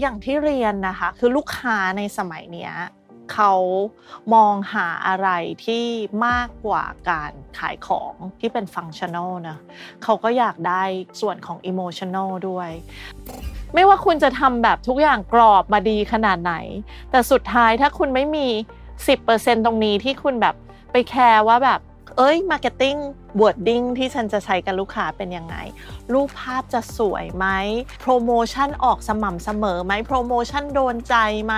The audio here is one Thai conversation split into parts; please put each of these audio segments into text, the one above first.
อย่างที่เรียนนะคะ คือลูกค้าในสมัยเนี้ยเขามองหาอะไรที่มากกว่าการขายของที่เป็น functional นะเขาก็อยากได้ส่วนของ emotional ด้วย ไม่ว่าคุณจะทำแบบทุกอย่างกรอบมาดีขนาดไหน แต่สุดท้ายถ้าคุณไม่มี 10%ตรงนี้ที่คุณแบบไปแคร์ว่าแบบ เอ้ย marketing wording ที่ฉันจะใช้กับลูกค้าเป็นยังไง รูปภาพจะสวยไหมโปรโมชั่นออกสม่ำเสมอไหมโปรโมชั่นโดนใจไหม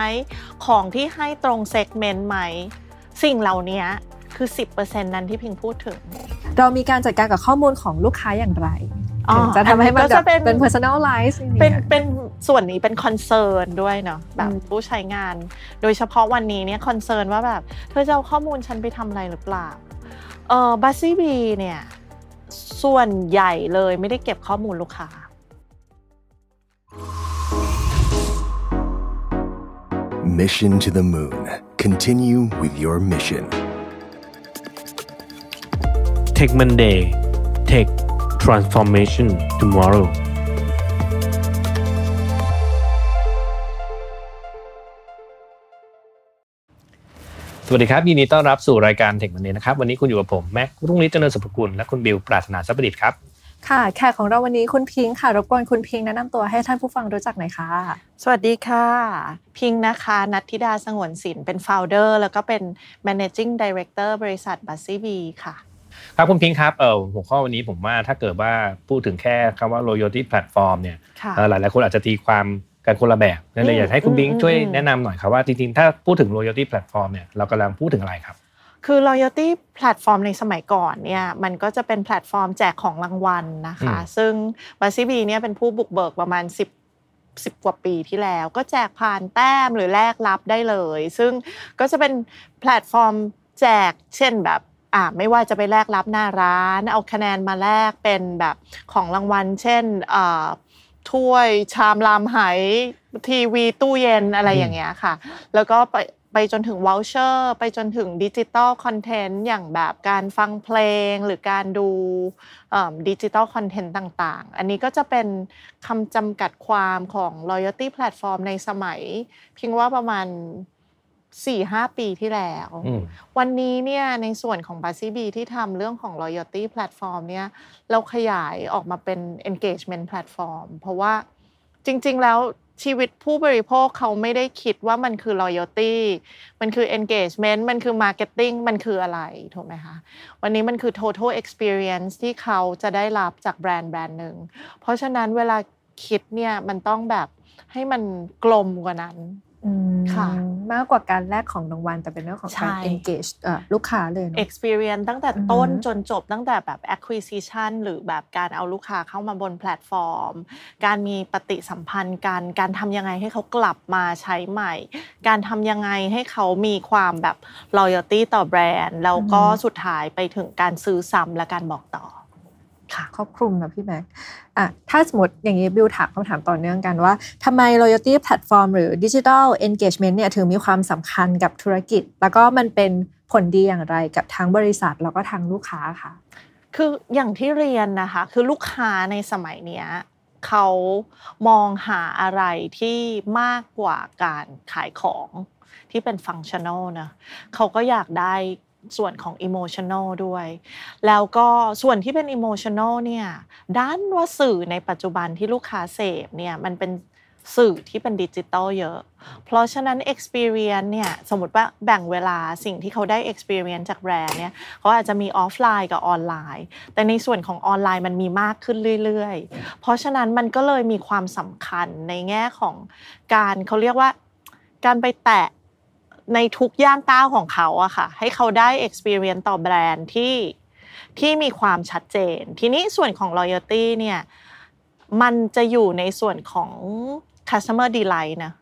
ของที่ให้ตรง segment ไหม สิ่งเหล่านี้คือ 10%นั้นที่พิงพูดถึง เรามีการจัดการกับข้อมูลของลูกค้าอย่างไรถึงจะทำให้มันแบบเป็น personalize เป็นเป็นส่วนนี้เป็น concern ด้วยเนาะแบบผู้ใช้งาน โดยเฉพาะวันนี้เนี่ย concern ว่าแบบ เธอจะเอาข้อมูลฉันไปทำอะไรหรือเปล่า เออบัสซี่บีเนี่ย ส่วนใหญ่เลยไม่ได้เก็บข้อมูลลูกค้า Mission to the Moon. Continue with your mission. Tech Monday Tech Transformation Tomorrow วัสดีครับยินดีต้อนรับสู่รายการเทคมันเนนะครับวันนี้คุณอยู่กับผมแม็กรุ่งฤทธิ์เจริญสุภกุลและคุณบิวปราศนาสัพดิษฐ์ครับค่ะแขกของเราวันนี้คุณพิงค์ค่ะรบกวนคุณพิงค์แนะนำตัวให้ท่านผู้ฟังรู้จักหน่อยค่ะ สวัสดีค่ะ พิงค์นะคะนัทธิดาสงวนสินเป็น founder แล้วก็เป็น managing director บริษัทบัสซี่บีค่ะครับคุณพิงค์ครับเออหัวข้อวันนี้ผมว่าถ้าเกิดว่าพูดถึงแค่คำว่า loyalty platform เนี่ยหลายหลายคนอาจจะตีความ กันคนละแบบนั่นเลยอยากให้คุณพิงช่วยแนะนำหน่อยครับว่าจริงๆ ถ้าพูดถึง loyalty platform เนี่ยเรากำลังพูดถึงอะไรครับ คือ loyalty platform ในสมัยก่อนเนี่ยมันก็จะเป็นแพลตฟอร์มแจกของรางวัลนะคะ ซึ่ง Buzzebees เนี่ยเป็นผู้บุกเบิกประมาณ 10 10กว่าปีที่แล้วก็แจกผ่านแต้มหรือแลกรับได้เลย ซึ่งก็จะเป็นแพลตฟอร์มแจกเช่นแบบอ่าไม่ว่าจะไปแลกรับหน้าร้าน เอาคะแนนมาแลกเป็นแบบของรางวัล เช่นอ่า ถ้วยชามรามไหทีวีตู้เย็นอะไรอย่างเงี้ยค่ะ แล้วก็ไปไปจนถึง voucher ไปจนถึงดิจิตอลคอนเทนต์อย่างแบบการฟังเพลงหรือการดูดิจิตอลคอนเทนต์ต่างๆ อันนี้ก็จะเป็นคำจำกัดความของ loyalty platform ในสมัยเพียงว่าประมาณ สี่ห้าปีที่แล้ว วันนี้เนี่ยในส่วนของ Buzzebees ที่ทำเรื่องของ loyalty platform เนี่ยเราขยายออกมาเป็น engagement platform เพราะว่าจริง ๆ แล้วชีวิตผู้บริโภคเขาไม่ได้คิดว่ามันคือ loyalty มันคือ engagement มันคือ marketing มันคืออะไรถูกไหมคะวันนี้มันคือ total experience ที่เขาจะได้รับจากแบรนด์แบรนด์หนึ่งเพราะฉะนั้นเวลาคิดเนี่ยมันต้องแบบให้มันกลมกว่านั้น ค่ะมากกว่าการแลกของรางวัลแต่เป็นเรื่องของการ engage ลูกค้าเลย experience ตั้งแต่ต้นจนจบตั้งแต่แบบ acquisition หรือแบบการเอาลูกค้าเข้ามาบนแพลตฟอร์ม การมีปฏิสัมพันธ์กันการทำยังไงให้เขากลับมาใช้ใหม่ การทำยังไงให้เขามีความแบบ loyalty ต่อแบรนด์ แล้วก็สุดท้ายไปถึงการซื้อซ้ำและการบอกต่อ ครอบคลุมนะพี่แม็กอะถ้าสมมติอย่างนี้บิวถามคำถามต่อเนื่องกันว่าทำไม loyalty platform หรือ digital engagement เนี่ยถึงมีความสำคัญกับธุรกิจ แล้วก็มันเป็นผลดีอย่างไรกับทั้งบริษัทแล้วก็ทางลูกค้าค่ะ คืออย่างที่เรียนนะคะ คือลูกค้าในสมัยเนี้ยเขามองหาอะไรที่มากกว่าการขายของที่เป็น functional นะเขาก็อยากได้ ส่วนของ emotional ด้วย แล้วก็ส่วนที่เป็น emotional เนี่ยด้วยว่าสื่อในปัจจุบันที่ลูกค้าเสพเนี่ยมันเป็นสื่อที่เป็นดิจิตอลเยอะ เพราะฉะนั้น experience เนี่ยสมมติว่าแบ่งเวลาสิ่งที่เขาได้ experience จากแบรนด์เนี่ยเขาอาจจะมีออฟไลน์กับออนไลน์ แต่ในส่วนของออนไลน์มันมีมากขึ้นเรื่อยๆ เพราะฉะนั้นมันก็เลยมีความสำคัญในแง่ของการเขาเรียกว่าการไปแตะ ในทุกย่างก้าวของเขาอะค่ะ ให้เขาได้ experience ต่อแบรนด์ที่ที่มีความชัดเจน ทีนี้ส่วนของ loyalty เนี่ยมันจะอยู่ในส่วนของ customer delight นะ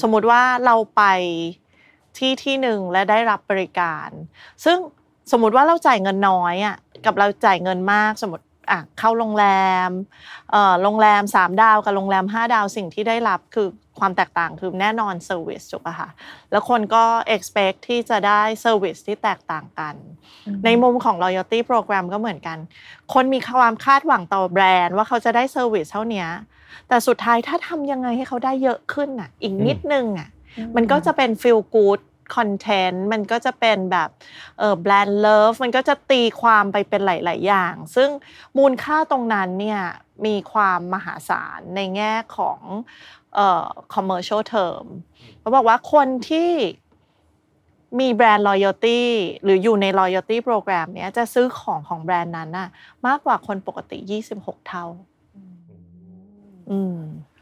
สมมุติว่าเราไปที่ที่หนึ่งและได้รับบริการ ซึ่งสมมุติว่าเราจ่ายเงินน้อยอะกับเราจ่ายเงินมากสมมติ อะเข้าโรงแรมเอ่อโรงแรม 3 ดาวกับโรงแรม 5 ดาวสิ่งที่ได้รับคือความแตกต่างคือแน่นอน service ถูกป่ะคะแล้วคนก็ expect ที่จะได้ service ที่แตกต่างกัน ในมุมของ loyalty program ก็เหมือนกัน คนมีความคาดหวังต่อแบรนด์ว่าเขาจะได้ service เท่านี้แต่สุดท้ายถ้าทำยังไงให้เขาได้เยอะขึ้นอะอีกนิดนึงอะมันก็จะเป็น feel good คอนเทนต์มันก็จะเป็นแบบเออ brand love มันก็จะตีความไปเป็นหลาย ๆ อย่าง ซึ่งมูลค่าตรงนั้นเนี่ยมีความมหาศาลในแง่ของเอ่อ commercial term เขาบอกว่าคนที่มี brand loyalty หรืออยู่ใน loyalty program เนี้ยจะซื้อของของแบรนด์นั้นน่ะมากกว่าคนปกติ 26 เท่า อืม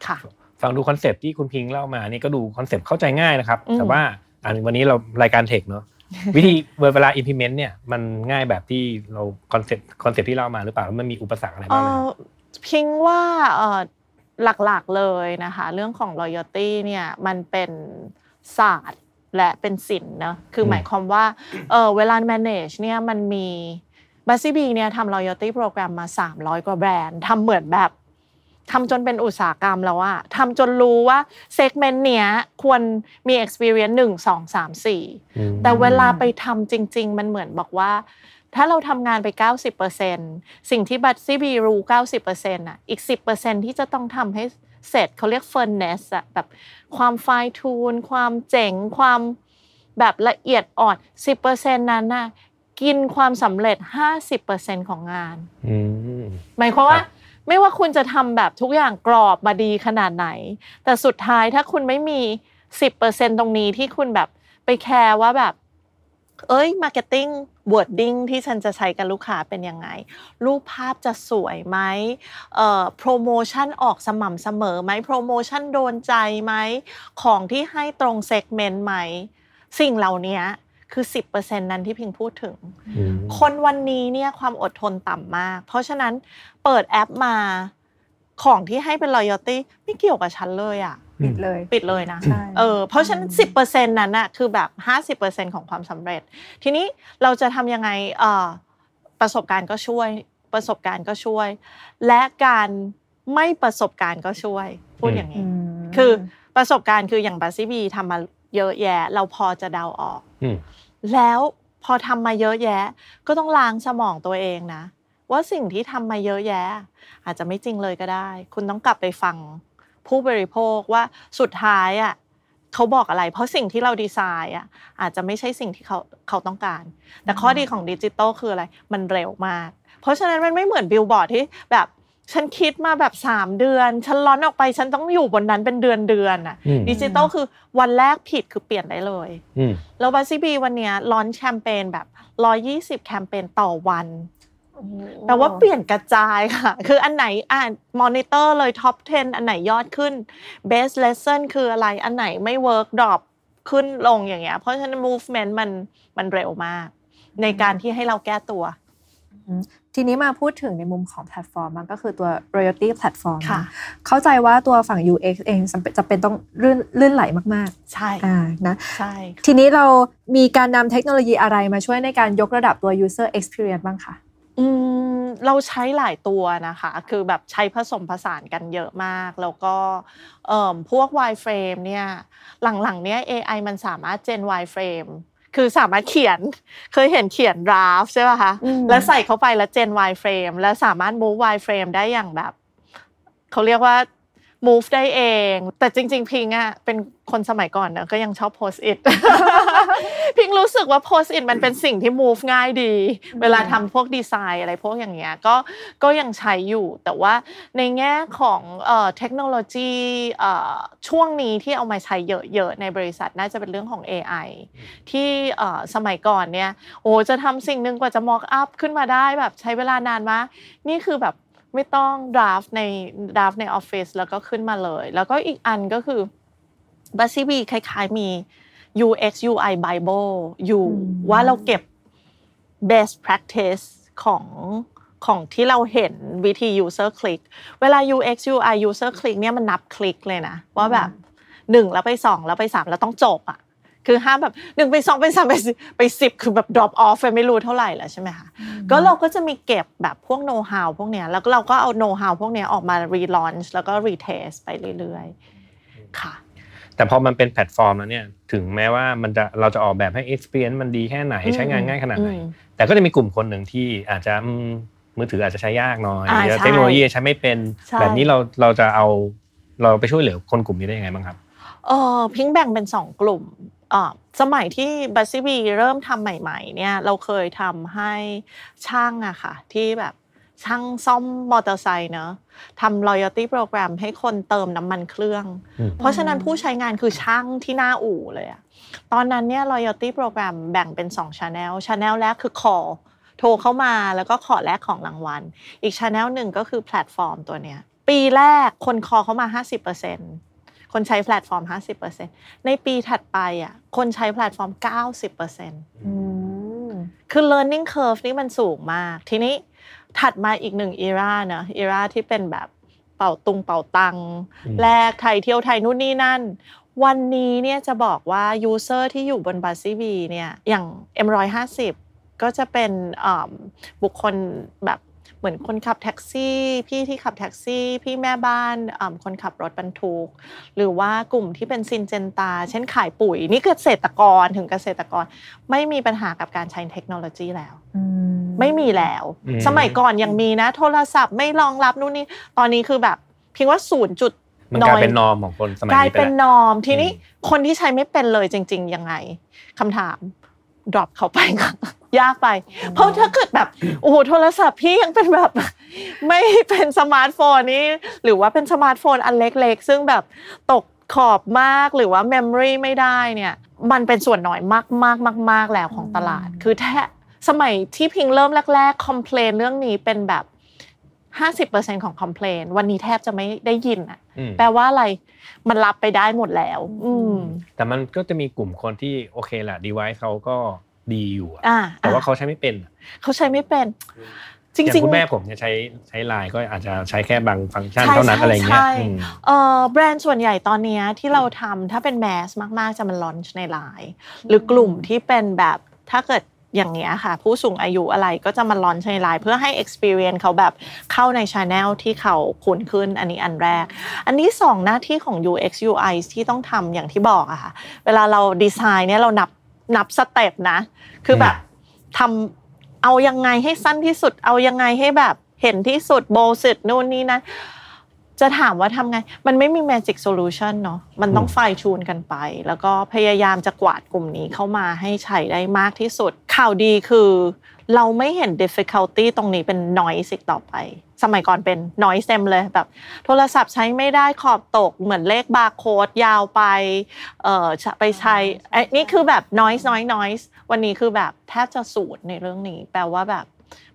ค่ะ ฟังดูคอนเซปที่คุณพิงเล่ามานี่ก็ดูคอนเซปต์เข้าใจง่ายนะครับอืมแต่ว่า อันวันนี้เรารายการ tech เนาะวิธีเวลา implement เนี่ยมันง่ายแบบที่เราคอนเซปต์คอนเซปที่เล่ามาหรือเปล่าแล้วมันมีอุปสรรคอะไรเอบ้างไหมอพิงว่าเออหลักๆเลยนะคะ เรื่องของ loyalty เนี่ยมันเป็นศาสตร์และเป็นศิลป์นะคือหมายความว่าเออเวลา manage เนี่ยมันมีบัสซี่บีเนี่ยทำ loyalty program มา 300 กว่าแบรนด์ทำเหมือนแบบ ทำจนเป็นอุตสาหกรรมแล้วอะทำจนรู้ว่า segment เนี้ยควรมี experience 1 2 3 4อืมแต่เวลาไปทำจริง ๆ มันเหมือนบอกว่า ถ้าเราทำงานไป 90%สิ่งที่บัตซี่บีรู้ 90%อะ อีก 10%ที่จะต้องทำให้เสร็จเขาเรียก furnace อะแบบความไฟทูนความเจ๋งความแบบละเอียดอ่อน 10%นั้นน่ะกินความสำเร็จ 50%ของงานอืมหมายความว่าครับ ไม่ว่าคุณจะทำแบบทุกอย่างกรอบมาดีขนาดไหน แต่สุดท้ายถ้าคุณไม่มี 10%ตรงนี้ที่คุณแบบไปแคร์ว่าแบบ เอ้ย marketing wording ที่ฉันจะใช้กับลูกค้าเป็นยังไง รูปภาพจะสวยไหมเอ่อโปรโมชั่นออกสม่ำเสมอไหมโปรโมชั่นโดนใจไหม ของที่ให้ตรง segment ไหม สิ่งเหล่านี้ คือ 10%นั้นที่พิงพูดถึงอืมคนวันนี้เนี่ยความอดทนต่ำมาก เพราะฉะนั้นเปิดแอปมาของที่ให้เป็น loyalty ไม่เกี่ยวกับฉันเลยอะปิดเลยปิดเลยนะใช่เออเพราะฉะนั้น10%นั้นน่ะคือแบบ50%ของความสำเร็จ ทีนี้เราจะทำยังไงเอ่อประสบการณ์ก็ช่วย ประสบการณ์ก็ช่วย และการไม่ประสบการณ์ก็ช่วย พูดอย่างนี้ คือประสบการณ์คืออย่างบัสซี่บีทำมา เยอะแยะ เราพอจะเดาออกอืมแล้วพอทำมาเยอะแยะ ก็ต้องล้างสมองตัวเองนะ ว่าสิ่งที่ทำมาเยอะแยะ อาจจะไม่จริงเลยก็ได้ คุณต้องกลับไปฟังผู้บริโภคว่าสุดท้ายอะเขาบอกอะไร เพราะสิ่งที่เราดีไซน์อะอาจจะไม่ใช่สิ่งที่เขาเขาต้องการ แต่ข้อดีของดิจิตอลคืออะไร มันเร็วมาก เพราะฉะนั้นมันไม่เหมือนบิลบอร์ดที่แบบ ฉันคิดมาแบบ3เดือน ฉัน launch ออกไปฉันต้องอยู่บนนั้นเป็นเดือนเดือนอะอืมดิจิตอลคือวันแรกผิดคือเปลี่ยนได้เลยอืมแล้ว Buzzebees วันเนี้ย launch แคมเปญแบบ120แคมเปญต่อวันแปลว่าเปลี่ยนกระจายค่ะ คืออันไหนอ่านมอนิเตอร์เลย top 10 อันไหนยอดขึ้น best lesson คืออะไรอันไหนไม่ work drop ขึ้นลงอย่างเงี้ยเพราะฉะนั้น movement มันมันเร็วมาก ในการที่ให้เราแก้ตัว ทีนี้มาพูดถึงในมุมของแพลตฟอร์มมันก็คือตัว loyalty platform ค่ะนะเข้าใจว่าตัวฝั่ง UX เองจำเป็นจะเป็นต้องลื่นลื่นไหลมากใช่ๆอ่านะใช่ค่ะทีนี้เรามีการนำเทคโนโลยีอะไรมาช่วยในการยกระดับตัว user experience บ้างคะอืมเราใช้หลายตัวนะคะ คือแบบใช้ผสมผสานกันเยอะมาก แล้วก็เอ่อพวก wireframe เนี่ยหลังๆเนี้ย AI มันสามารถ gen wireframe คือสามารถเขียนเคยเห็นเขียน draft ใช่ป่ะคะอืมแล้วใส่เข้าไปแล้ว gen wireframe แล้วสามารถ move wireframe ได้อย่างแบบเขาเรียกว่า move ได้เอง แต่จริง ๆ พิงอะเป็นคนสมัยก่อนเนอะก็ยังชอบ post it พิงรู้สึกว่า post it มันเป็นสิ่งที่ move ง่ายดี เวลาทำพวกดีไซน์อะไรพวกอย่างเงี้ยก็ก็ยังใช้อยู่แต่ว่าในแง่ของเทคโนโลยีช่วงนี้ที่เอามาใช้เยอะๆในบริษัทน่าจะเป็นเรื่องของ AI ที่สมัยก่อนเนี่ยโอ้จะทำสิ่งหนึ่งกว่าจะ mock up ขึ้นมาได้แบบใช้เวลานานมากนี่คือแบบ ไม่ต้อง draft ใน draft ในออฟฟิศแล้วก็ขึ้นมาเลย แล้วก็อีกอันก็คือ b u z z y b คล้ายๆมี UX UI Bible อยู่อืมว่าเราเก็บ best practice ของของที่เราเห็นวิธี user click เวลา UX UI user click เนี่ยมันนับคลิกเลยนะ ว่าแบบหนึ่งแล้วไปสองแล้วไปสามแล้วต้องจบอะ คือห้ามแบบหนึ่งไปสองไปสามไปสิไปสิบคือแบบ drop off ไปไม่รู้เท่าไหร่แล้วใช่ไหมคะก็เราก็จะมีเก็บแบบพวก know how พวกเนี้ยแล้วก็เราก็เอา know how พวกเนี้ยออกมา relaunch แล้วก็ retest ไปเรื่อยๆค่ะ แต่พอมันเป็นแพลตฟอร์มแล้วเนี่ยถึงแม้ว่ามันจะเราจะออกแบบให้ experience มันดีแค่ไหนใช้งานง่ายขนาดไหนแต่ก็จะมีกลุ่มคนหนึ่งที่อาจจะมือถืออาจจะใช้ยากหน่อยเทคโนโลยีใช้ไม่เป็นแบบนี้เราเราจะเอาเราไปช่วยเหลือคนกลุ่มนี้ได้ยังไงบ้างครับเออพิงแบ่งเป็นสองกลุ่มอ่า สมัยที่บัสซี่บีเริ่มทำใหม่ ๆ เนี่ยเราเคยทำให้ช่างอะค่ะ ที่แบบช่างซ่อมมอเตอร์ไซค์เนอะทำ loyalty program ให้คนเติมน้ำมันเครื่อง เพราะฉะนั้นผู้ใช้งานคือช่างที่หน้าอู่เลยอะตอนนั้นเนี่ย loyalty program แบ่งเป็น2 channel channel แรกคือ call โทรเข้ามาแล้วก็ขอแลกของรางวัล อีกช anel หนึ่งก็คือแพลตฟอร์มตัวเนี้ย ปีแรกคน call เข้ามา 50% คนใช้แพลตฟอร์ม 50%ในปีถัดไปอะคนใช้แพลตฟอร์ม 90%คือ learning curve นี่มันสูงมาก ทีนี้ถัดมาอีกหนึ่ง era เนะ era ที่เป็นแบบเป๋าตุงเป๋าตังแลกไทยเที่ยวไทยนู่นนี่นั่น วันนี้เนี่ยจะบอกว่า user ที่อยู่บน Buzzebees เนี่ยอย่าง M150 ก็จะเป็นบุคคลแบบ เหมือนคนขับแท็กซี่ พี่ที่ขับแท็กซี่ พี่แม่บ้านคนขับรถบรรทุก หรือว่ากลุ่มที่เป็น Syngenta เช่นขายปุ๋ย นี่เกษตรกรถึงเกษตรกร ไม่มีปัญหากับการใช้เทคโนโลยีแล้วไม่มีแล้ว สมัยก่อนยังมีนะ โทรศัพท์ไม่รองรับนู่นนี่ตอนนี้คือแบบเพียงว่าศูนย์จุดมันกลายเป็น normของคนสมัยนี้กลายเป็นนอมทีนี้คนที่ใช้ไม่เป็นเลยจริง ๆ ยังไงคำถาม drop เขาไปค่ะ ยากไป เพราะถ้าเกิดแบบโอ้โหโทรศัพท์พี่ยังเป็นแบบ ไม่เป็นสมาร์ทโฟนนี้หรือว่าเป็นสมาร์ทโฟนอันเล็ก ๆ ซึ่งแบบตกขอบมากหรือว่า memory ไม่ได้เนี่ย มันเป็นส่วนน้อยมากมากมากมากแล้วของตลาด คือแต่สมัยที่พิงเริ่มแรกๆ complain เรื่องนี้เป็นแบบห้าสิบเปอร์เซ็นต์ของ complain วันนี้แทบจะไม่ได้ยินอะ แปลว่าอะไรมันรับไปได้หมดแล้ว อืแต่มันก็จะมีกลุ่มคนที่โอเคแหละ device เขาก็ ดีอยู่อ่แต่ว่าเขาใช้ไม่เป็น เขาใช้ไม่เป็น จริงๆคุณแม่ผมเนี่ยใช้ใช้ไลน์ก็อาจจะใช้แค่บางฟังก์ชันเท่านั้นอะไรเงี้ยแบรนด์ส่วนใหญ่ตอนนี้ที่เราทำถ้าเป็น mass มากๆจะมา launch ในไลน์หรือกลุ่มที่เป็นแบบถ้าเกิดอย่างเงี้ยค่ะ ผู้สูงอายุอะไรก็จะมา launch ในไลน์เพื่อให้ experience เขาแบบเข้าใน channel ที่เขาคุ้นขึ้นอันนี้อันแรก อันนี้สองหน้าที่ของ UX UI ที่ต้องทำอย่างที่บอกอะค่ะ เวลาเราดีไซน์เนี่ยเรานับ นับ step นะ คือแบบทำเอายังไงให้สั้นที่สุด เอายังไงให้แบบเห็นที่สุดโบสิตนู่นนี่นะจะถามว่าทำไง มันไม่มี magic solution เนาะมันต้องไฟชูนกันไป แล้วก็พยายามจะกวาดกลุ่มนี้เข้ามาให้ใช้ได้มากที่สุด ข่าวดีคือ เราไม่เห็น difficulty ตรงนี้เป็น noise อีกต่อไป สมัยก่อนเป็น noise เต็มเลยแบบ โทรศัพท์ใช้ไม่ได้ขอบตกเหมือนเลขบาร์โค้ดยาวไปเอ่อไปใช้นี่คือแบบ noise noise noise วันนี้คือแบบแทบจะสูตรในเรื่องนี้ แปลว่าแบบ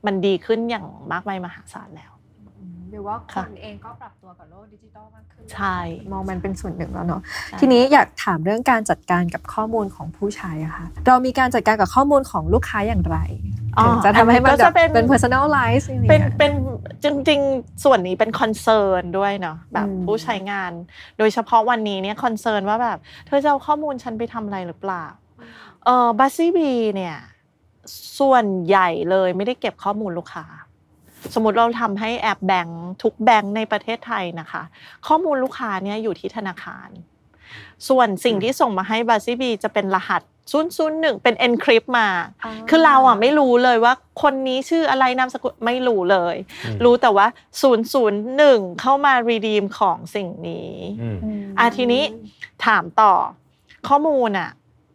มันดีขึ้นอย่างมากมายมหาศาลแล้ว หรือว่าคนเองก็ปรับตัวกับโลกดิจิทัลมากขึ้น ใช่ มองมันเป็นส่วนหนึ่งแล้วเนาะ ทีนี้อยากถามเรื่องการจัดการกับข้อมูลของผู้ใช้อะค่ะ เรามีการจัดการกับข้อมูลของลูกค้าอย่างไรถึงจะทำให้มันแบบเป็น personalize เป็นเป็นจริง ๆ ส่วนนี้เป็นคอนเซิร์นด้วยเนาะแบบผู้ใช้งาน โดยเฉพาะวันนี้เนี่ย concern ว่าแบบเธอจะเอาข้อมูลฉันไปทำอะไรหรือเปล่า เออ Buzzebees เนี่ยส่วนใหญ่เลยไม่ได้เก็บข้อมูลลูกค้า สมมติเราทำให้แอปแบงค์ทุกแบงค์ในประเทศไทยนะคะ ข้อมูลลูกค้าเนี่ยอยู่ที่ธนาคาร ส่วนสิ่งที่ส่งมาให้ Buzzebees จะเป็นรหัสศูนย์ศูนย์หนึ่งเป็น encrypt มา คือเราอะไม่รู้เลยว่าคนนี้ชื่ออะไรนามสกุลไม่รู้เลย รู้แต่ว่าศูนย์ศูนย์หนึ่งเข้ามา redeem ของสิ่งนี้อะทีนี้ถามต่อข้อมูลอะ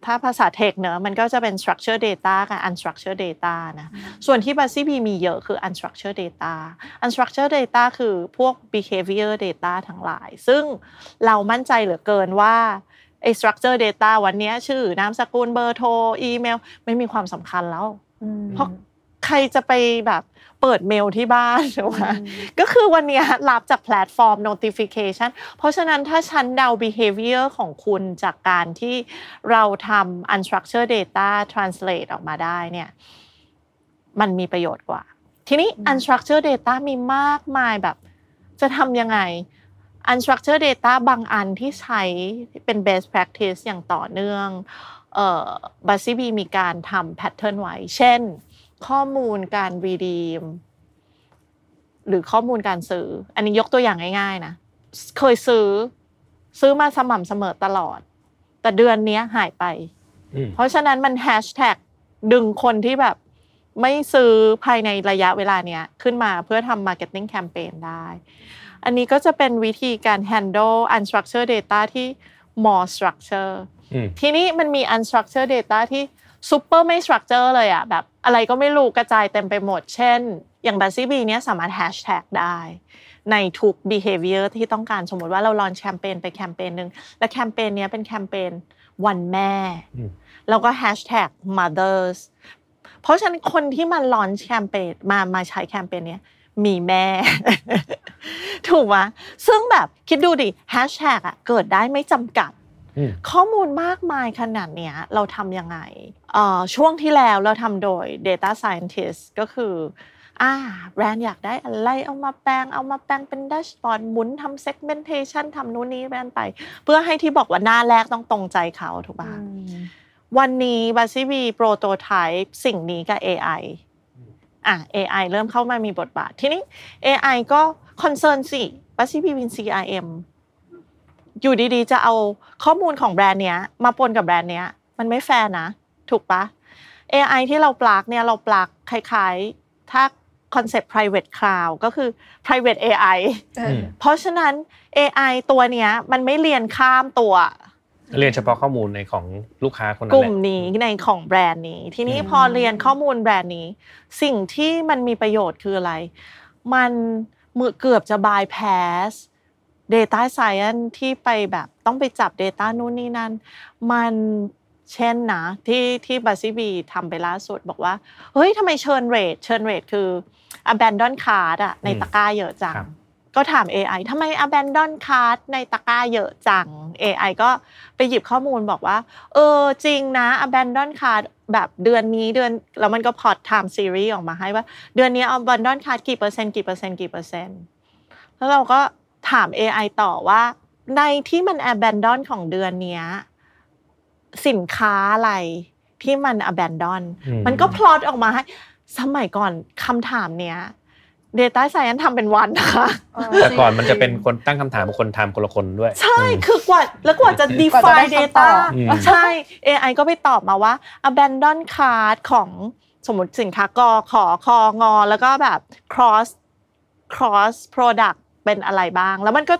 ถ้าภาษาเทคเนอะมันก็จะเป็น structured data กับ unstructured data นะส่วนที่ b u z z y b มีเยอะคือ unstructured data unstructured data คือพวก behavior data ทั้งหลาย ซึ่งเรามั่นใจเหลือเกินว่าไอ้ structured data วันนี้ชื่อนามสกุลเบอร์โทรอีเมล ไม่มีความสำคัญแล้ว เพราะใครจะไปแบบ เปิดเมลที่บ้านใช่ไหมก็คือวันนี้รับจากแพลตฟอร์ม notification เพราะฉะนั้นถ้าฉันเดา behavior ของคุณจากการที่เราทำ unstructured data translate ออกมาได้เนี่ยมันมีประโยชน์กว่า ทีนี้ unstructured data มีมากมายแบบ จะทำยังไง unstructured data บางอันที่ใช้เป็น best practice อย่างต่อเนื่องเอ่อ Buzzebees มีการทำ pattern ไว้ เช่น ข้อมูลการ redeem หรือข้อมูลการซื้อ อันนี้ยกตัวอย่างง่ายๆนะเคยซื้อ ซื้อมาสม่ำเสมอตลอด แต่เดือนนี้หายไป เพราะฉะนั้นมันแฮชแท็กดึงคนที่แบบไม่ซื้อภายในระยะเวลาเนี้ยขึ้นมาเพื่อทำ marketing campaign ได้ อันนี้ก็จะเป็นวิธีการ handle unstructured data ที่ more structure ทีนี้มันมี unstructured data ที่ super ไม่ structure เลยอะแบบอะไรก็ไม่รู้กระจายเต็มไปหมด เช่น อย่าง b a s ี b เนี้ยสามารถ hashtag ได้ในทุก behavior ที่ต้องการสมมติว่าเราลอนแคมเปญไปแคมเปญหนึ่งและแคมเปญนี้เป็นแคมเปญวันแม่ แล้วก็ hashtag mothers เพราะฉะนั้นคนที่มาลอนแคมเปญมามาใช้แคมเปญนี้มีแม่ ถูกไหมซึ่งแบบคิดดูดิแฮชแท็กอะเกิดได้ไม่จำกัด ข้อมูลมากมายขนาดเนี้ยเราทำยังไงช่วงที่แล้วเราทำโดย Data Scientist ก็คืออ่าแบรนด์อยากได้อะไรเอามาแปลงเอามาแปลงเป็นดัชบอร์ดหมุนทำ segmentation ทำนู้นนี้แบรนด์ไป เพื่อให้ที่บอกว่าหน้าแรกต้องตรงใจเขาถูกป่ะวันนี้บาซิบีโปรโตไทป์สิ่งนี้กับ AI อะ AI เริ่มเข้ามามีบทบาท ทีนี้ AI ก็ concern สิ Buzzebees เป็น CRM อยู่ดีๆ จะเอาข้อมูลของแบรนด์เนี้ย มาปนกับแบรนด์เนี้ย มันไม่แฟร์นะ ถูกปะ AI ที่เราปลักเนี่ยเราปลักคล้ายๆ ถ้า concept private cloud ก็คือ private AI เพราะฉะนั้น AI ตัวเนี้ยมันไม่เรียนข้ามตัว เรียนเฉพาะข้อมูลในของลูกค้าคนนั้นกลุ่มนี้ในของแบรนด์นี้ ทีนี้พอเรียนข้อมูลแบรนด์นี้ สิ่งที่มันมีประโยชน์คืออะไร มันมือเกือบจะบายแพส Data Science ที่ไปแบบต้องไปจับ Data นู่นนี่นั่น มันเช่นนะที่ที่บาซิบีทำไปล่าสุดบอกว่า เฮ้ยทำไมเชิญเรทเชิญเรทคือ abandon card อะในตะกร้าเยอะจัง ก็ถาม AI ทำไม abandon cart ในตะกร้าเยอะจัง AI ก็ไปหยิบข้อมูลบอกว่า เออจริงนะ abandon cart แบบเดือนนี้เดือนแล้วมันก็พอด time series ออกมาให้ว่า เดือนนี้ abandon cart กี่เปอร์เซ็นต์กี่เปอร์เซ็นต์กี่เปอร์เซ็นต์แล้วเราก็ ถาม AI ต่อว่า ในที่มัน abandon ของเดือนนี้สินค้าอะไรที่มัน abandon มันก็พลอตออกมาให้สมัยก่อนคำถามเนี้ย Data Science ทำเป็นวันนะคะแต่ก่อนมันจะเป็นคนตั้งคำถามคนทำคนละคนด้วย ใช่คือกว่าแล้วกว่าจะ define data ใช่ AI ก็ไปตอบมาว่า abandon card ของสมมติสินค้ากอขอคองอ แล้วก็แบบ cross cross product เป็นอะไรบ้าง แล้วมันก็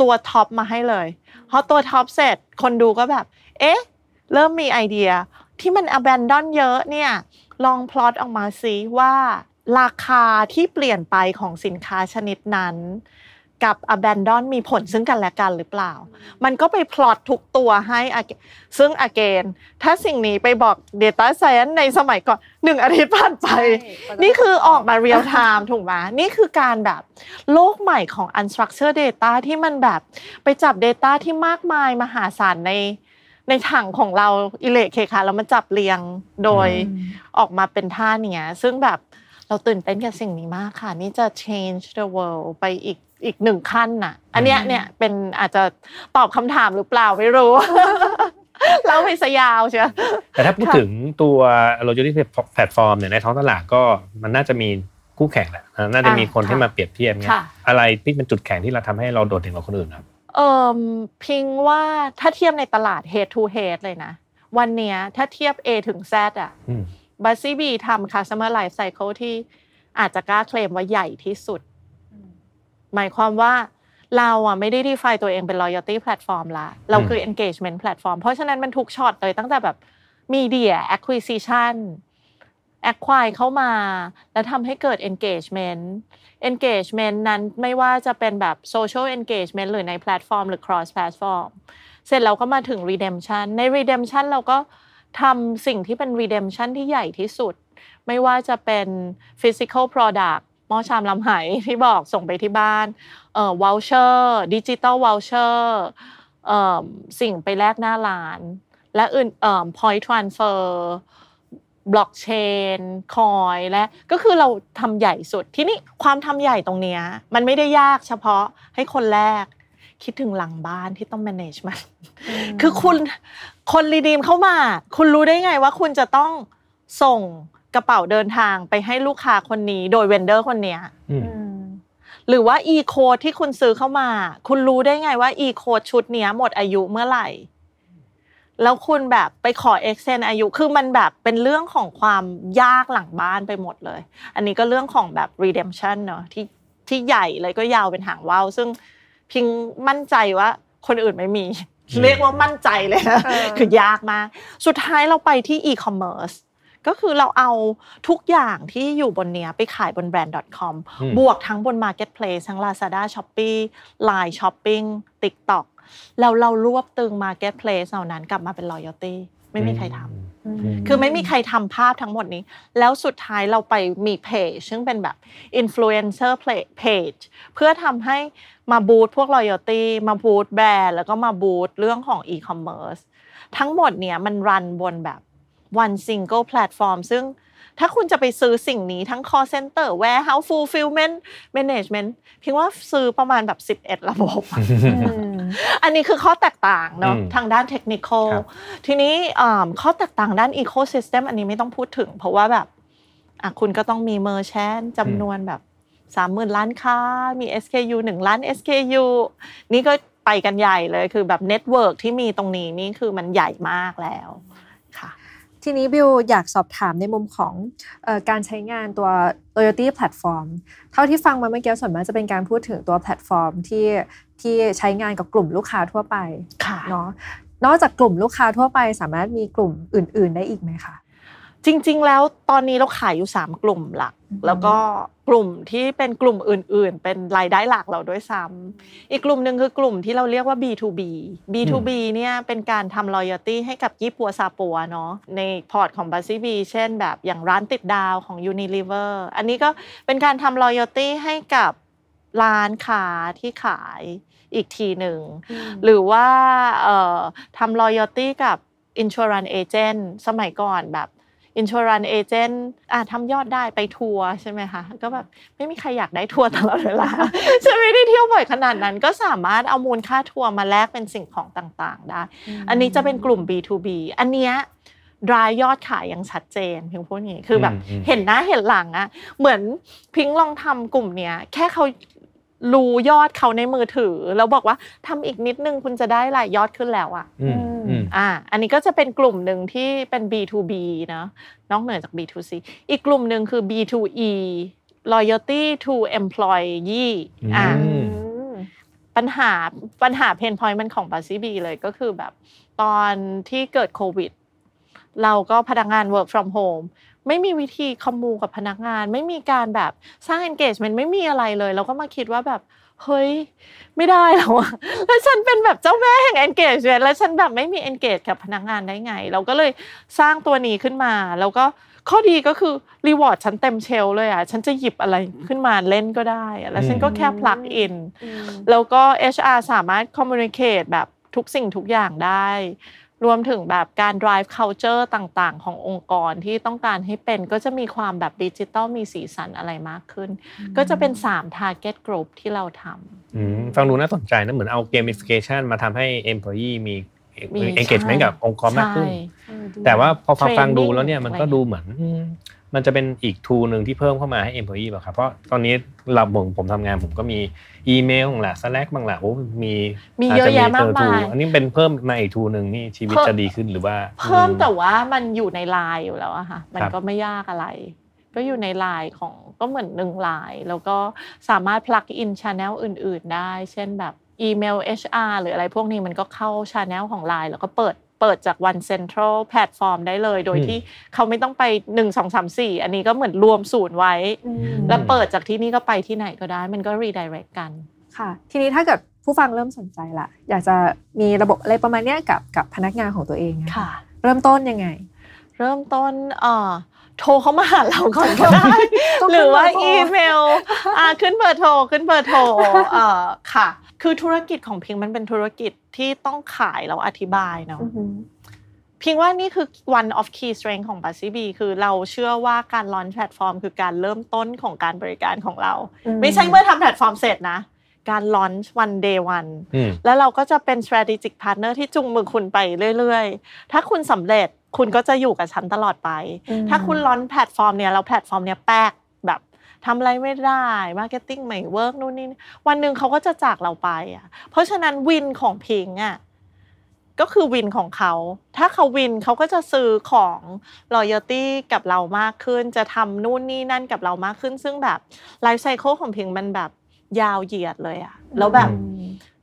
ตัวท็อปมาให้เลยพอตัวท็อปเสร็จคนดูก็แบบ เอ๊ะ เริ่มมีไอเดียที่มัน abandon เยอะเนี่ย ลองพลอตออกมาซิว่า ราคาที่เปลี่ยนไปของสินค้าชนิดนั้น กับ abandon มีผลซึ่งกันและกันหรือเปล่า มันก็ไปพลอตทุกตัวให้ซึ่ง again ถ้าสิ่งนี้ไปบอก Data Science ในสมัยก่อนหนึ่งอาทิตย์ผ่านไป นี่คือออกมา real time ถูกไหมนี่คือการแบบโลกใหม่ของ unstructured data ที่มันแบบไปจับ Data ที่มากมายมหาศาลในในถังของเราอิเล็กเคค่ะแล้วมันจับเรียงโดยออกมาเป็นท่าเนี้ยซึ่งแบบเราตื่นเต้นกับสิ่งนี้มากค่ะ นี่จะ change the world ไปอีก อีกหนึ่งขั้นน่ะ อันเนี้ยเนี่ยเป็นอาจจะตอบคำถามหรือเปล่าไม่รู้เล่าไปสยาวใช่แต่ถ้าพูดถึงตัว loyalty platform เนี่ยในท้องตลาดก็มันน่าจะมีคู่แข่งแหละน่าจะมีคนที่มาเปรียบเทียบเนี่ยอะไรที่เป็นจุดแข่งที่เราทำให้เราโดดเด่นกว่าคนอื่นครับเออพิงว่าถ้าเทียบในตลาด head to head เลยนะ วันเนี้ยถ้าเทียบ A ถึง Z อะ Buzzebees ทำ customer life cycle ที่อาจจะกล้าเคลมว่าใหญ่ที่สุด หมายความว่าเราอะไม่ได้ define ตัวเองเป็น loyalty platform ละเราคือ engagement platform เพราะฉะนั้นมันทุกช็อตเลยตั้งแต่แบบ media acquisition acquire เข้ามา แล้วทำให้เกิด engagement engagement นั้นไม่ว่าจะเป็นแบบ social engagement หรือในแพลตฟอร์ม หรือ cross platform เสร็จเราก็มาถึง redemption ใน redemption เราก็ทำสิ่งที่เป็น redemption ที่ใหญ่ที่สุด ไม่ว่าจะเป็น physical product หม้อชามลำไหที่บอกส่งไปที่บ้านเอ่อ voucher digital voucher เอ่อสิ่งไปแลกหน้าร้าน และอื่นเอ่อ point transfer บล็อกเชนคอยและก็คือเราทำใหญ่สุดที่นี่ความทำใหญ่ตรงเนี้ยมันไม่ได้ยากเฉพาะให้คนแรก คิดถึงหลังบ้านที่ต้อง manage มันคือคุณคนรีดีมเข้ามา คุณรู้ได้ไงว่าคุณจะต้องส่ง กระเป๋าเดินทางไปให้ลูกค้าคนนี้ โดยเวนเดอร์คนเนี้ยหรือว่า e code ที่คุณซื้อเข้ามา คุณรู้ได้ไงว่า e code ชุดเนี้ยหมดอายุเมื่อไหร่ แล้วคุณแบบไปขอ extend อายุคือมันแบบเป็นเรื่องของความยากหลังบ้านไปหมดเลย อันนี้ก็เรื่องของแบบ redemption เนาะที่ที่ใหญ่เลยก็ยาวเป็นหางว่าวซึ่งพิงมั่นใจว่าคนอื่นไม่มี เรียกว่ามั่นใจเลยนะคือยากมาก สุดท้ายเราไปที่ e-commerce ก็คือเราเอาทุกอย่างที่อยู่บนเนี้ยไปขายบนแบรนด์ .com บวกทั้งบน marketplace ทั้ง Lazada Shopee Line Shopping TikTok แล้วเรารวบตึง marketplace เหล่านั้นกลับมาเป็น loyalty ไม่มีใครทำคือไม่มีใครทำภาพทั้งหมดนี้ แล้วสุดท้ายเราไปมีเพจซึ่งเป็นแบบ influencer page เพื่อทำให้มาบูตพวก loyalty มาบูตแบรนด์แล้วก็มาบูตเรื่องของ e-commerce ทั้งหมดเนี่ยมันรันบนแบบ one single platform ซึ่งถ้าคุณจะไปซื้อสิ่งนี้ทั้ง call center warehouse fulfillment management เพียงว่าซื้อประมาณแบบ 11 ระบบ อันนี้คือข้อแตกต่างเนาะทางด้านเทคนิคทีนี้ข้อแตกต่างด้าน ecosystem อันนี้ไม่ต้องพูดถึง เพราะว่าแบบคุณก็ต้องมี merchant จำนวนแบบสามหมื่นร้านค้า มี SKU หนึ่งล้าน SKU นี่ก็ไปกันใหญ่เลยคือแบบ network ที่มีตรงนี้นี่คือมันใหญ่มากแล้วค่ะ ทีนี้บิวอยากสอบถามในมุมของอการใช้งานตัว loyalty platform เท่าที่ฟังมาเมื่อกี้ส่วนมากจะเป็นการพูดถึงตัวแพลตฟอร์มที่ที่ใช้งานกับกลุ่มลูกค้าทั่วไปเนาะนอกจากกลุ่มลูกค้าทั่วไปสามารถมีกลุ่มอื่น ๆ ได้อีกไหมคะ จริง ๆ แล้วตอนนี้เราขายอยู่ 3 กลุ่มหลัก แล้วก็กลุ่มที่เป็นกลุ่มอื่น ๆ เป็นรายได้หลักเราด้วยซ้ำอีกกลุ่มหนึ่งคือกลุ่มที่เราเรียกว่า B2B B2B เนี่ยเป็นการทำ loyalty ให้กับยี่ปั๊วซาปั๊วเนาะใน port ของ b u z z b เช่นแบบอย่างร้านติดดาวของ Unilever อันนี้ก็เป็นการทำ loyalty ให้กับร้านค้าที่ขายอีกทีหนึ่งหรือว่าทำ loyalty กับ insurance agent สมัยก่อนแบบ อินช r รันเอเจนต์อะทำยอดได้ไปทัวร์ใช่ไหมคะก็แบบไม่มีใครอยากได้ทัวร์ตลอดเวลาฉันไม่ได้เที่ยวบ่อยขนาดนั้น ก็สามารถเอามูลค่าทัวร์มาแลกเป็นสิ่งของต่างๆ ได้ อันนี้จะเป็นกลุ่ม B2B อันเนี้ยดรายยอดขายยังชัดเจนเพียงพวกนี้คือแบบเห็นหน้าเห็นหลังอะเหมือนพิงลองทำกลุ่มเนี้ยแค่เขา รู้ยอดเขาในมือถือ แล้วบอกว่าทำอีกนิดนึงคุณจะได้รายยอดขึ้นแล้วอะอ่า อันนี้ก็จะเป็นกลุ่มหนึ่งที่เป็น B2B นะนอกเหนือจาก B2C อีกกลุ่มหนึ่งคือ B2E loyalty to employee อ่าปัญหาปัญหาเพนพอยต์มันของบาซีบีเลยก็คือแบบ ตอนที่เกิดโควิด เราก็พนักงาน work from home ไม่มีวิธีคอมมูกับพนักงาน ไม่มีการแบบสร้าง engagement ไม่มีอะไรเลย เราก็มาคิดว่าแบบเฮ้ยไม่ได้แล้วอะแล้วฉันเป็นแบบเจ้าแม่แห่ง engagement แล้วฉันแบบไม่มี engage กับพนักงานได้ไง เราก็เลยสร้างตัวนี้ขึ้นมาแล้วก็ข้อดีก็คือรีวอร์ดฉันเต็มเชลเลยอะฉันจะหยิบอะไรขึ้นมาเล่นก็ได้แล้วฉันก็แค่ plug in แล้วก็ HR สามารถ communicate แบบทุกสิ่งทุกอย่างได้ รวมถึงแบบการ drive culture ต่างๆ ขององค์กรที่ต้องการให้เป็นก็จะมีความแบบดิจิตอลมีสีสันอะไรมากขึ้น ก็จะเป็น 3 target group ที่เราทำฟังดูน่าสนใจนะเหมือนเอา gamification มาทำให้ employee มี engagement กับองค์กรมากขึ้น แต่ว่าพอฟังดูแล้วเนี่ยมันก็ดูเหมือน มันจะเป็นอีกทูหนึ่งที่เพิ่มเข้ามาให้ employee แบบครับ เพราะตอนนี้เราผมผมทำงานผมก็มีอีเมลของแหละ Slack บางแหละโอ้มีมีเยอะแยะมากมายอันนี้เป็นเพิ่มมาอีกทูหนึ่งนี่ชีวิตจะดีขึ้นหรือว่า เพิ่มแต่ว่ามันอยู่ในไลน์อยู่แล้วอะค่ะมันก็ไม่ยากอะไร ก็อยู่ในไลน์ของก็เหมือนหนึ่งไลน์แล้วก็สามารถ plug in channel อื่น ๆ ได้ เช่นแบบอีเมล HR หรืออะไรพวกนี้มันก็เข้า channel ของไลน์แล้วก็เปิด เปิดจาก One Central Platform ได้เลย โดยที่เขาไม่ต้องไป 1 2 3 4 อันนี้ก็เหมือนรวมศูนย์ไว้ แล้วเปิดจากที่นี่ก็ไปที่ไหนก็ได้ มันก็ redirect กันค่ะทีนี้ถ้าเกิดผู้ฟังเริ่มสนใจละอยากจะมีระบบอะไรประมาณนี้กับกับพนักงานของตัวเองค่ะ เริ่มต้นยังไง เริ่มต้นเอ่อโทรเข้ามาหาเราก่อนก็ได้หรือว่าอีเมลอ่าขึ้นเบอร์โทรขึ้นเบอร์โทรเอ่อค่ะ คือธุรกิจของพิงมันเป็นธุรกิจที่ต้องขายแล้วอธิบายเนาะพิงว่านี่คือ one of key strength ของ b u z z y b คือเราเชื่อว่าการ launch แพลตฟอร์ม คือการเริ่มต้นของการบริการของเรา ไม่ใช่เมื่อทำแพลตฟอร์มเสร็จนะการ launch วัน day one แล้วเราก็จะเป็น strategic partner ที่จูงมือคุณไปเรื่อยๆ ถ้าคุณสำเร็จคุณก็จะอยู่กับฉันตลอดไป ถ้าคุณ launch แพลตฟอร์มเนี่ยเราแพลตฟอร์มเนี่ยแป๊กแบบ ทำอะไรไม่ได้ marketing ไม่ work นู่นนี่วันหนึ่งเขาก็จะจากเราไปอะเพราะฉะนั้นวินของพิงอะก็คือวินของเขา ถ้าเขาวินเขาก็จะซื้อของ loyalty กับเรามากขึ้น จะทำนู่นนี่นั่นกับเรามากขึ้น ซึ่งแบบไลฟ์ไซเคิลของพิงมันแบบยาวเหยียดเลยอะแล้วแบบ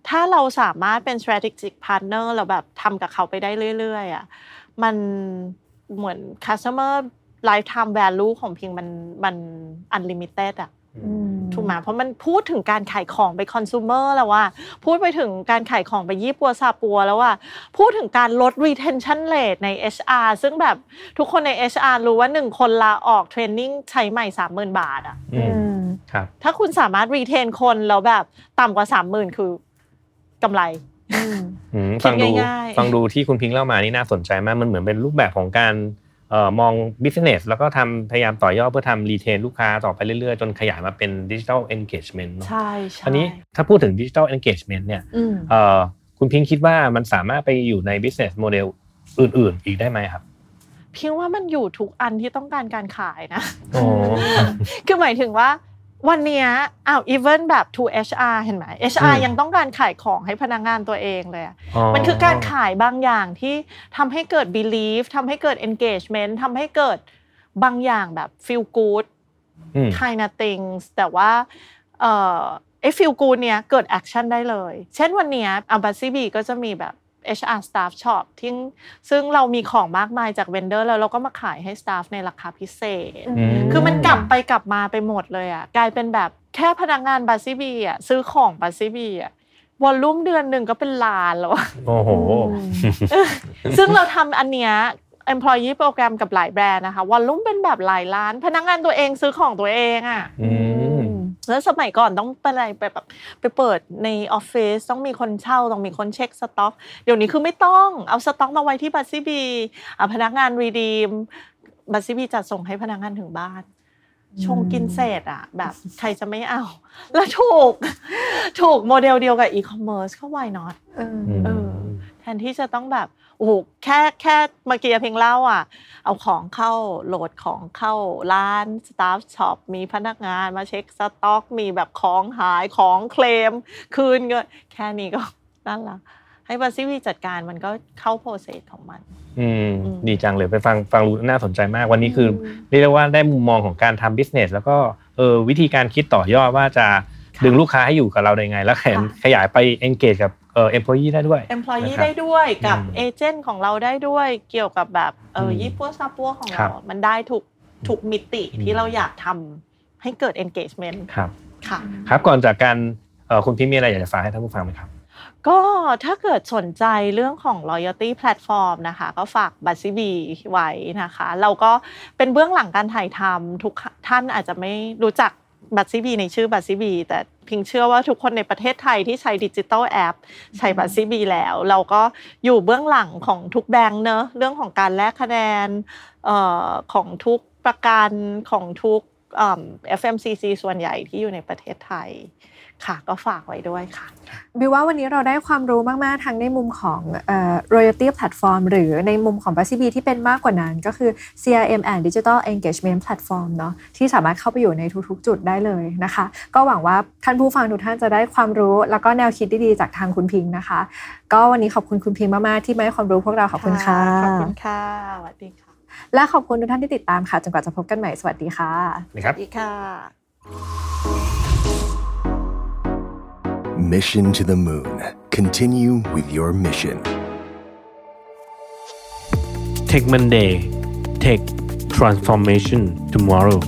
ถ้าเราสามารถเป็น strategic partner เราแบบทำกับเขาไปได้เรื่อยๆอะมันเหมือน customer lifetime value ของพิงมันมัน unlimited อะถูกไหมเพราะมันพูดถึงการขายของไปคอน sumer แล้วว่า พูดไปถึงการขายของไปยี่ปัวซาปัวแล้วว่า พูดถึงการลด retention rate ใน HR ซึ่งแบบทุกคนใน HR รู้ว่าหนึ่งคนลาออกเทรนนิ่งใช้ใหม่สามหมื่นบาทอะอืมครับถ้าคุณสามารถ retain คนแล้วแบบต่ำกว่าสามหมื่นคือกำไรอืมฟังดูง่ายๆฟังดูที่คุณพิงค์เล่ามานี่น่าสนใจมากมันเหมือนเป็นรูปแบบของการเอ่อ มอง business แล้วก็ทำพยายามต่อยอดเพื่อทำ retain ลูกค้าต่อไปเรื่อยๆ จนขยายมาเป็น digital engagement เนอะใช่ใช่อันนี้ถ้าพูดถึง digital engagement เนี่ยอืมเอ่อคุณพิงค์คิดว่ามันสามารถไปอยู่ใน business model อื่นๆ อีกได้ไหมครับพิงว่ามันอยู่ทุกอันที่ต้องการการขายนะอ๋อคือหมายถึงว่า วันเนี้ยอ้าว even แบบ to HR เห็นไหม HR อืมยังต้องการขายของให้พนักงานตัวเองเลยอะมันคือการขายบางอย่างที่ทำให้เกิด belief ทำให้เกิด engagement ทำให้เกิดบางอย่างแบบ feel good อืม kind of things แต่ว่าเอ่อไอ้ feel good เนี้ยเกิด action ได้เลย เช่นวันเนี้ยอัลบัซีบีก็จะมีแบบ HR staff shop ที่ซึ่งเรามีของมากมายจาก vendor แล้วเราก็มาขายให้ staff ในราคาพิเศษอืมคือมันกลับไปกลับมาไปหมดเลยอะกลายเป็นแบบแค่พนักงานบัสซี่บีอะซื้อของบัสซี่บีอะvolume เดือนหนึ่งก็เป็นล้านแล้วอะโอ้โหซึ่งเราทำอันเนี้ย employee program กับหลายแบรนด์นะคะ volume เป็นแบบหลายล้าน พนักงานตัวเองซื้อของตัวเองอะอืม แล้วสมัยก่อนต้องไปอะไรไปแบบไปเปิดในออฟฟิศต้องมีคนเฝ้าต้องมีคนเช็คสต็อก เดี๋ยวนี้คือไม่ต้องเอาสต็อกมาไว้ที่ Buzzebees พนักงาน redeem Buzzebees จัดส่งให้พนักงานถึงบ้าน ชงกินเศษอะ แบบใครจะไม่เอา แล้วถูก ถูกโมเดลเดียวกับอีคอมเมิร์ซก็ why not เออเออแทนที่จะต้องแบบ โอ้โหแค่แค่เมื่อกี้เพียงเล่าอะ เอาของเข้าโหลดของเข้าร้าน staff shop มีพนักงานมาเช็คสต็อก มีแบบของหายของเคลม คืนเงินแค่นี้ก็นั่นละให้ Buzzebees จัดการมันก็เข้า process ของมันอืมอืมดีจังเลยไปฟังฟังรู้น่าสนใจมากวันนี้คือ เรียกได้ว่าได้มุมมองของการทำ business แล้วก็เออวิธีการคิดต่อยอดว่าจะดึงลูกค้าให้อยู่กับเราได้ไง แล้วแถมขยายไป engage กับ เอ่อ employee ได้ด้วย employee นะครับได้ด้วยกับอืมเอเจนต์ของเราได้ด้วยเกี่ยวกับแบบเอออืมยี่ปัวซาปัวของครัเราบมันได้ทุกทุกมิติอืมที่เราอยากทำให้เกิด engagement ครับค่ะครับก่อนจากการเอ่อคุณพี่มีอะไรอยากจะฝากให้ท่านผู้ฟังไหมครับก็ถ้าเกิดสนใจเรื่องของ loyalty platform นะคะ ก็ฝากบัตซีบีไว้นะคะ เราก็เป็นเบื้องหลังการถ่ายทำทุกท่านอาจจะไม่รู้จัก บัตซีบีในชื่อบัตซีบีแต่พิงเชื่อว่าทุกคนในประเทศไทยที่ใช้ดิจิ t a ลแอป ใช้บัตซีบีแล้ว เราก็อยู่เบื้องหลังของทุกแบงค์เนอะเรื่องของการแลกคะแนนเอ่อของทุกประกันของทุกเอิ่ม FMCG ส่วนใหญ่ที่อยู่ในประเทศไทย ค่ะก็ฝากไว้ด้วยค่ะบิวว่าวันนี้เราได้ความรู้มากๆ ทั้งในมุมของเอ่อ royalty platform หรือในมุมของ b a s b ที่เป็นมากกว่านั้น ก็คือ CRM and Digital Engagement Platform เนาะที่สามารถเข้าไปอยู่ในทุกๆ จุดได้เลยนะคะ ก็หวังว่าท่านผู้ฟังทุกท่านจะได้ความรู้แล้วก็แนวคิดดีๆ จากทางคุณพิงค์นะคะ ก็วันนี้ขอบคุณคุณพิงค์มากๆ ที่มาให้ความรู้พวกเราขอบคุณค่ะขอบคุณค่ะสวัสดีค่ะ และขอบคุณทุกท่านที่ติดตามค่ะจนกว่าจะพบกันใหม่สวัสดีค่ะนะครับสวัสดีค่ะ Mission to the Moon. Continue with your mission. Take Monday. Take transformation tomorrow.